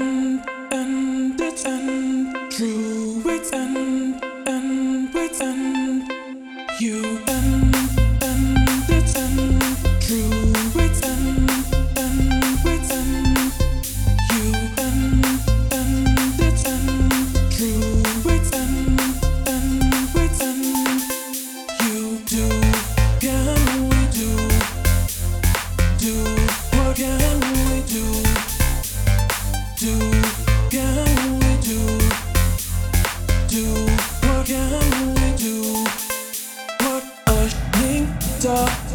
end, and its end, true its end, and its end, you end, and its end, true. 있어.